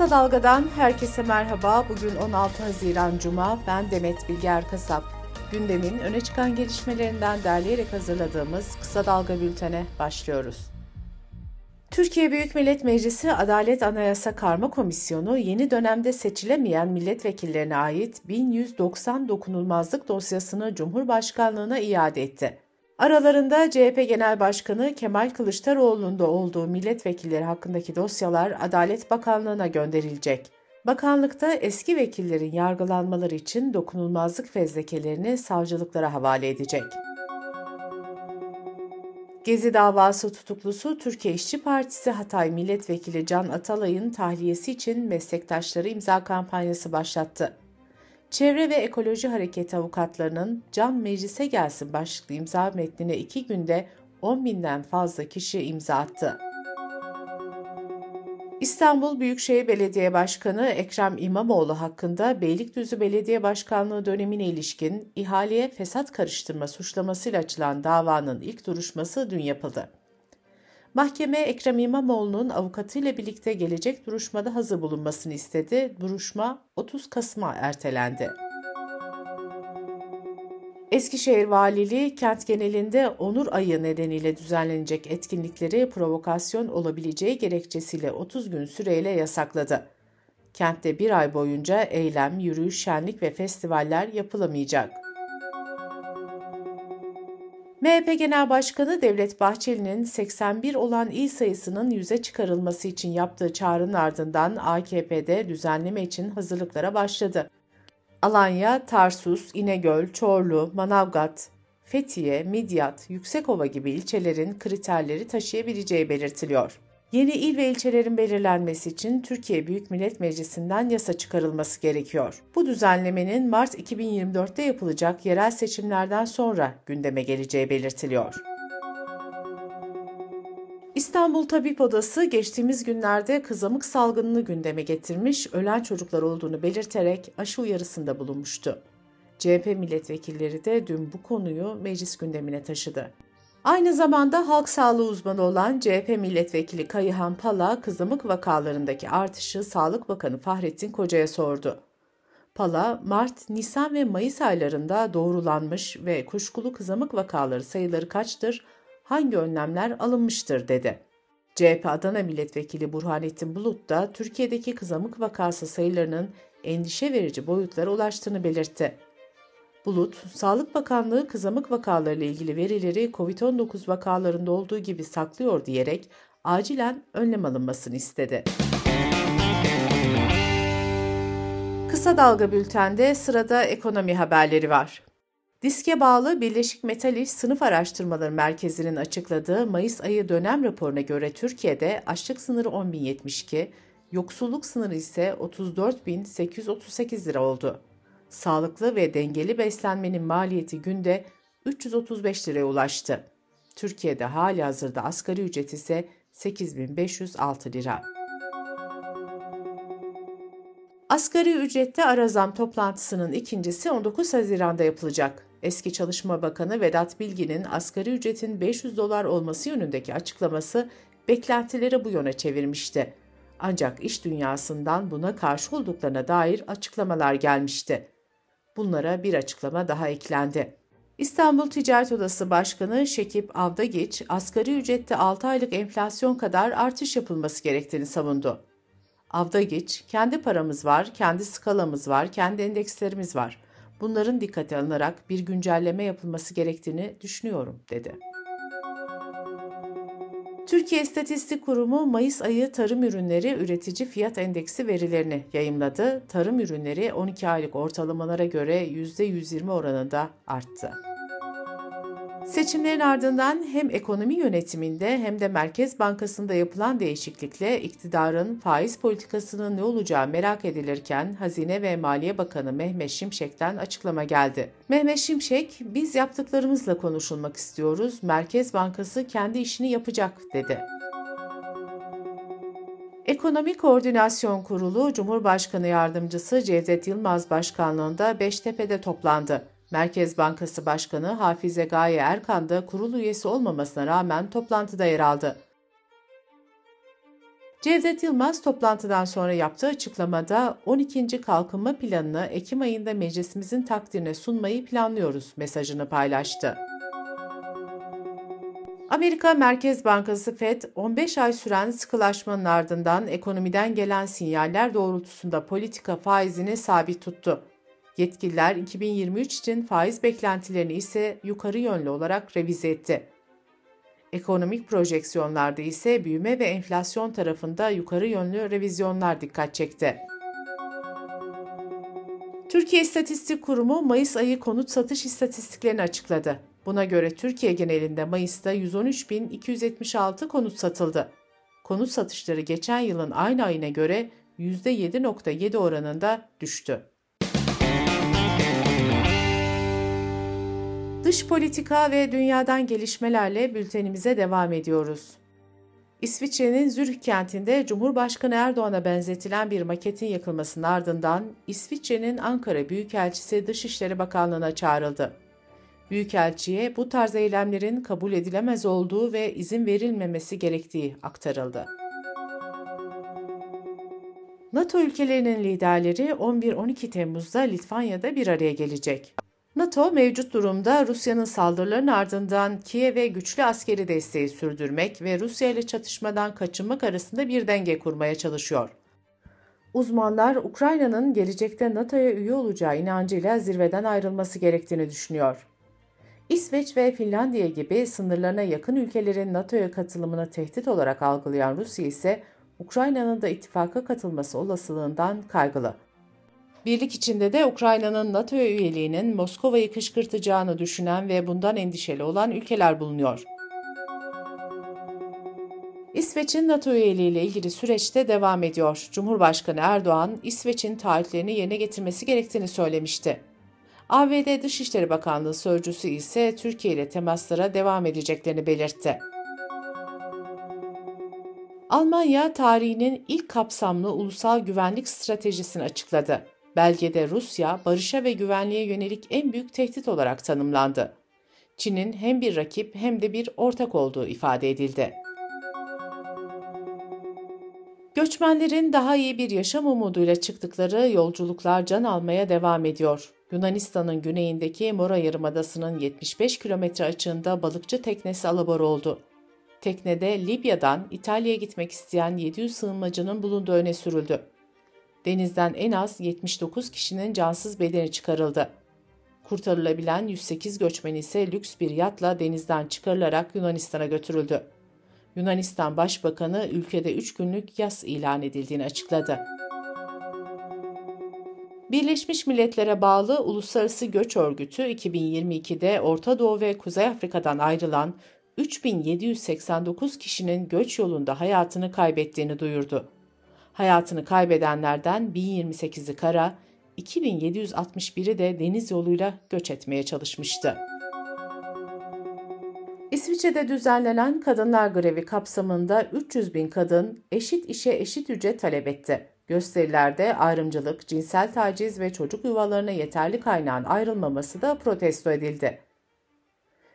Kısa Dalga'dan herkese merhaba. Bugün 16 Haziran Cuma. Ben Demet Bilge Erkasap. Gündemin öne çıkan gelişmelerinden derleyerek hazırladığımız Kısa Dalga bültene başlıyoruz. Türkiye Büyük Millet Meclisi Adalet Anayasa Karma Komisyonu yeni dönemde seçilemeyen milletvekillerine ait 1190 dokunulmazlık dosyasını Cumhurbaşkanlığına iade etti. Aralarında CHP Genel Başkanı Kemal Kılıçdaroğlu'nun da olduğu milletvekilleri hakkındaki dosyalar Adalet Bakanlığı'na gönderilecek. Bakanlıkta eski vekillerin yargılanmaları için dokunulmazlık fezlekelerini savcılıklara havale edecek. Gezi davası tutuklusu Türkiye İşçi Partisi Hatay Milletvekili Can Atalay'ın tahliyesi için meslektaşları imza kampanyası başlattı. Çevre ve Ekoloji Hareketi avukatlarının Can Meclise Gelsin başlıklı imza metnine iki günde 10 binden fazla kişi imza attı. İstanbul Büyükşehir Belediye Başkanı Ekrem İmamoğlu hakkında Beylikdüzü Belediye Başkanlığı dönemine ilişkin ihaleye fesat karıştırma suçlamasıyla açılan davanın ilk duruşması dün yapıldı. Mahkeme Ekrem İmamoğlu'nun avukatıyla birlikte gelecek duruşmada hazır bulunmasını istedi. Duruşma 30 Kasım'a ertelendi. Eskişehir Valiliği kent genelinde onur ayı nedeniyle düzenlenecek etkinlikleri provokasyon olabileceği gerekçesiyle 30 gün süreyle yasakladı. Kentte bir ay boyunca eylem, yürüyüş, şenlik ve festivaller yapılamayacak. MHP Genel Başkanı Devlet Bahçeli'nin 81 olan il sayısının yüze çıkarılması için yaptığı çağrının ardından AKP'de düzenleme için hazırlıklara başladı. Alanya, Tarsus, İnegöl, Çorlu, Manavgat, Fethiye, Midyat, Yüksekova gibi ilçelerin kriterleri taşıyabileceği belirtiliyor. Yeni il ve ilçelerin belirlenmesi için Türkiye Büyük Millet Meclisi'nden yasa çıkarılması gerekiyor. Bu düzenlemenin Mart 2024'te yapılacak yerel seçimlerden sonra gündeme geleceği belirtiliyor. İstanbul Tabip Odası geçtiğimiz günlerde kızamık salgınını gündeme getirmiş, ölen çocuklar olduğunu belirterek aşı uyarısında bulunmuştu. CHP milletvekilleri de dün bu konuyu meclis gündemine taşıdı. Aynı zamanda halk sağlığı uzmanı olan CHP milletvekili Kayıhan Pala, kızamık vakalarındaki artışı Sağlık Bakanı Fahrettin Koca'ya sordu. Pala, Mart, Nisan ve Mayıs aylarında doğrulanmış ve kuşkulu kızamık vakaları sayıları kaçtır, hangi önlemler alınmıştır dedi. CHP Adana Milletvekili Burhanettin Bulut da Türkiye'deki kızamık vakası sayılarının endişe verici boyutlara ulaştığını belirtti. Bulut, Sağlık Bakanlığı kızamık vakalarıyla ilgili verileri COVID-19 vakalarında olduğu gibi saklıyor diyerek acilen önlem alınmasını istedi. Kısa Dalga Bülten'de sırada ekonomi haberleri var. Diske bağlı Birleşik Metal İş Sınıf Araştırmaları Merkezi'nin açıkladığı Mayıs ayı dönem raporuna göre Türkiye'de açlık sınırı 10.072, yoksulluk sınırı ise 34.838 lira oldu. Sağlıklı ve dengeli beslenmenin maliyeti günde 335 liraya ulaştı. Türkiye'de hali hazırda asgari ücret ise 8506 lira. Asgari ücrette ara zam toplantısının ikincisi 19 Haziran'da yapılacak. Eski Çalışma Bakanı Vedat Bilgin'in asgari ücretin 500 dolar olması yönündeki açıklaması beklentileri bu yöne çevirmişti. Ancak iş dünyasından buna karşı olduklarına dair açıklamalar gelmişti. Bunlara bir açıklama daha eklendi. İstanbul Ticaret Odası Başkanı Şekip Avdagiç, asgari ücrette 6 aylık enflasyon kadar artış yapılması gerektiğini savundu. Avdagiç, kendi paramız var, kendi skalamız var, kendi endekslerimiz var. Bunların dikkate alınarak bir güncelleme yapılması gerektiğini düşünüyorum, dedi. Türkiye İstatistik Kurumu Mayıs ayı tarım ürünleri üretici fiyat endeksi verilerini yayımladı. Tarım ürünleri 12 aylık ortalamalara göre %120 oranında arttı. Seçimlerin ardından hem ekonomi yönetiminde hem de Merkez Bankası'nda yapılan değişiklikle iktidarın faiz politikasının ne olacağı merak edilirken Hazine ve Maliye Bakanı Mehmet Şimşek'ten açıklama geldi. Mehmet Şimşek, biz yaptıklarımızla konuşulmak istiyoruz, Merkez Bankası kendi işini yapacak dedi. Ekonomi Koordinasyon Kurulu Cumhurbaşkanı Yardımcısı Cevdet Yılmaz Başkanlığında Beştepe'de toplandı. Merkez Bankası Başkanı Hafize Gaye Erkan da kurul üyesi olmamasına rağmen toplantıda yer aldı. Cevdet Yılmaz toplantıdan sonra yaptığı açıklamada 12. kalkınma planını Ekim ayında meclisimizin takdirine sunmayı planlıyoruz mesajını paylaştı. Amerika Merkez Bankası Fed 15 ay süren sıkılaşmanın ardından ekonomiden gelen sinyaller doğrultusunda politika faizini sabit tuttu. Yetkililer 2023 için faiz beklentilerini ise yukarı yönlü olarak revize etti. Ekonomik projeksiyonlarda ise büyüme ve enflasyon tarafında yukarı yönlü revizyonlar dikkat çekti. Türkiye İstatistik Kurumu Mayıs ayı konut satış istatistiklerini açıkladı. Buna göre Türkiye genelinde Mayıs'ta 113.276 konut satıldı. Konut satışları geçen yılın aynı ayına göre %7.7 oranında düştü. Dış politika ve dünyadan gelişmelerle bültenimize devam ediyoruz. İsviçre'nin Zürih kentinde Cumhurbaşkanı Erdoğan'a benzetilen bir maketin yakılmasının ardından İsviçre'nin Ankara Büyükelçisi Dışişleri Bakanlığı'na çağrıldı. Büyükelçiye bu tarz eylemlerin kabul edilemez olduğu ve izin verilmemesi gerektiği aktarıldı. NATO ülkelerinin liderleri 11-12 Temmuz'da Litvanya'da bir araya gelecek. NATO mevcut durumda Rusya'nın saldırılarının ardından Kiev'e güçlü askeri desteği sürdürmek ve Rusya ile çatışmadan kaçınmak arasında bir denge kurmaya çalışıyor. Uzmanlar Ukrayna'nın gelecekte NATO'ya üye olacağı inancıyla zirveden ayrılması gerektiğini düşünüyor. İsveç ve Finlandiya gibi sınırlarına yakın ülkelerin NATO'ya katılımını tehdit olarak algılayan Rusya ise Ukrayna'nın da ittifaka katılması olasılığından kaygılı. Birlik içinde de Ukrayna'nın NATO üyeliğinin Moskova'yı kışkırtacağını düşünen ve bundan endişeli olan ülkeler bulunuyor. İsveç'in NATO üyeliğiyle ilgili süreçte devam ediyor. Cumhurbaşkanı Erdoğan, İsveç'in taahhütlerini yerine getirmesi gerektiğini söylemişti. ABD Dışişleri Bakanlığı sözcüsü ise Türkiye ile temaslara devam edeceklerini belirtti. Almanya tarihinin ilk kapsamlı ulusal güvenlik stratejisini açıkladı. Belgede Rusya, barışa ve güvenliğe yönelik en büyük tehdit olarak tanımlandı. Çin'in hem bir rakip hem de bir ortak olduğu ifade edildi. Göçmenlerin daha iyi bir yaşam umuduyla çıktıkları yolculuklar can almaya devam ediyor. Yunanistan'ın güneyindeki Mora Yarımadası'nın 75 kilometre açığında balıkçı teknesi alabor oldu. Teknede Libya'dan İtalya'ya gitmek isteyen 700 sığınmacının bulunduğu öne sürüldü. Denizden en az 79 kişinin cansız bedeni çıkarıldı. Kurtarılabilen 108 göçmen ise lüks bir yatla denizden çıkarılarak Yunanistan'a götürüldü. Yunanistan Başbakanı ülkede 3 günlük yas ilan edildiğini açıkladı. Birleşmiş Milletler'e bağlı Uluslararası Göç Örgütü 2022'de Orta Doğu ve Kuzey Afrika'dan ayrılan 3789 kişinin göç yolunda hayatını kaybettiğini duyurdu. Hayatını kaybedenlerden 1028'i kara, 2761'i de deniz yoluyla göç etmeye çalışmıştı. İsviçre'de düzenlenen kadınlar grevi kapsamında 300 bin kadın eşit işe eşit ücret talep etti. Gösterilerde ayrımcılık, cinsel taciz ve çocuk yuvalarına yeterli kaynağın ayrılmaması da protesto edildi.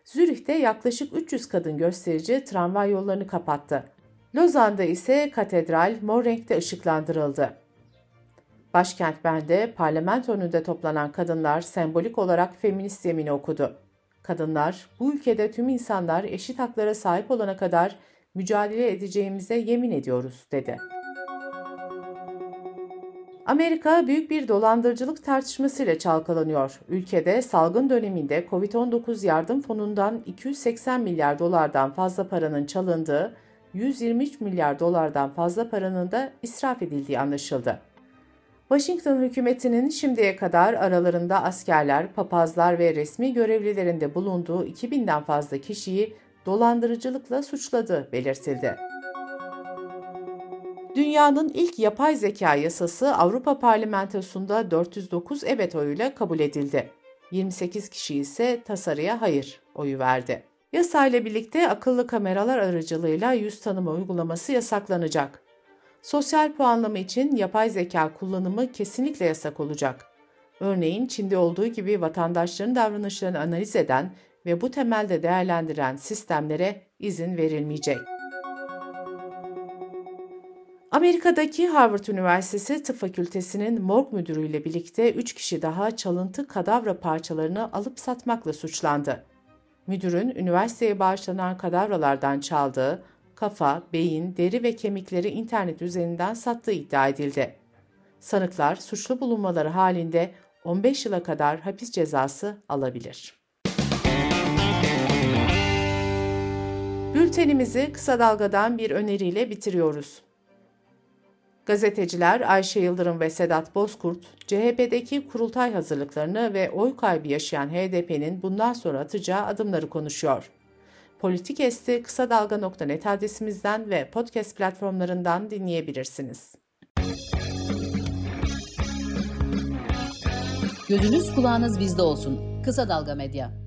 Zürih'te yaklaşık 300 kadın gösterici tramvay yollarını kapattı. Lozan'da ise katedral mor renkte ışıklandırıldı. Başkent Bern'de parlamento önünde toplanan kadınlar sembolik olarak feminist yemini okudu. Kadınlar, bu ülkede tüm insanlar eşit haklara sahip olana kadar mücadele edeceğimize yemin ediyoruz, dedi. Amerika büyük bir dolandırıcılık tartışmasıyla çalkalanıyor. Ülkede salgın döneminde COVID-19 yardım fonundan 280 milyar dolardan fazla paranın çalındığı, 123 milyar dolardan fazla paranın da israf edildiği anlaşıldı. Washington hükümetinin şimdiye kadar aralarında askerler, papazlar ve resmi görevlilerinde bulunduğu 2000'den fazla kişiyi dolandırıcılıkla suçladığı belirtildi. Dünyanın ilk yapay zeka yasası Avrupa Parlamentosu'nda 409 evet oyuyla kabul edildi. 28 kişi ise tasarıya hayır oyu verdi. Yasayla birlikte akıllı kameralar aracılığıyla yüz tanıma uygulaması yasaklanacak. Sosyal puanlama için yapay zeka kullanımı kesinlikle yasak olacak. Örneğin Çin'de olduğu gibi vatandaşların davranışlarını analiz eden ve bu temelde değerlendiren sistemlere izin verilmeyecek. Amerika'daki Harvard Üniversitesi Tıp Fakültesi'nin morg müdürüyle birlikte 3 kişi daha çalıntı kadavra parçalarını alıp satmakla suçlandı. Müdürün üniversiteye bağışlanan kadavralardan çaldığı kafa, beyin, deri ve kemikleri internet üzerinden sattığı iddia edildi. Sanıklar suçlu bulunmaları halinde 15 yıla kadar hapis cezası alabilir. Bültenimizi kısa dalgadan bir öneriyle bitiriyoruz. Gazeteciler Ayşe Yıldırım ve Sedat Bozkurt, CHP'deki kurultay hazırlıklarını ve oy kaybı yaşayan HDP'nin bundan sonra atacağı adımları konuşuyor. Politik Esti kısa dalga.net adresimizden ve podcast platformlarından dinleyebilirsiniz. Gözünüz kulağınız bizde olsun. Kısa Dalga Medya.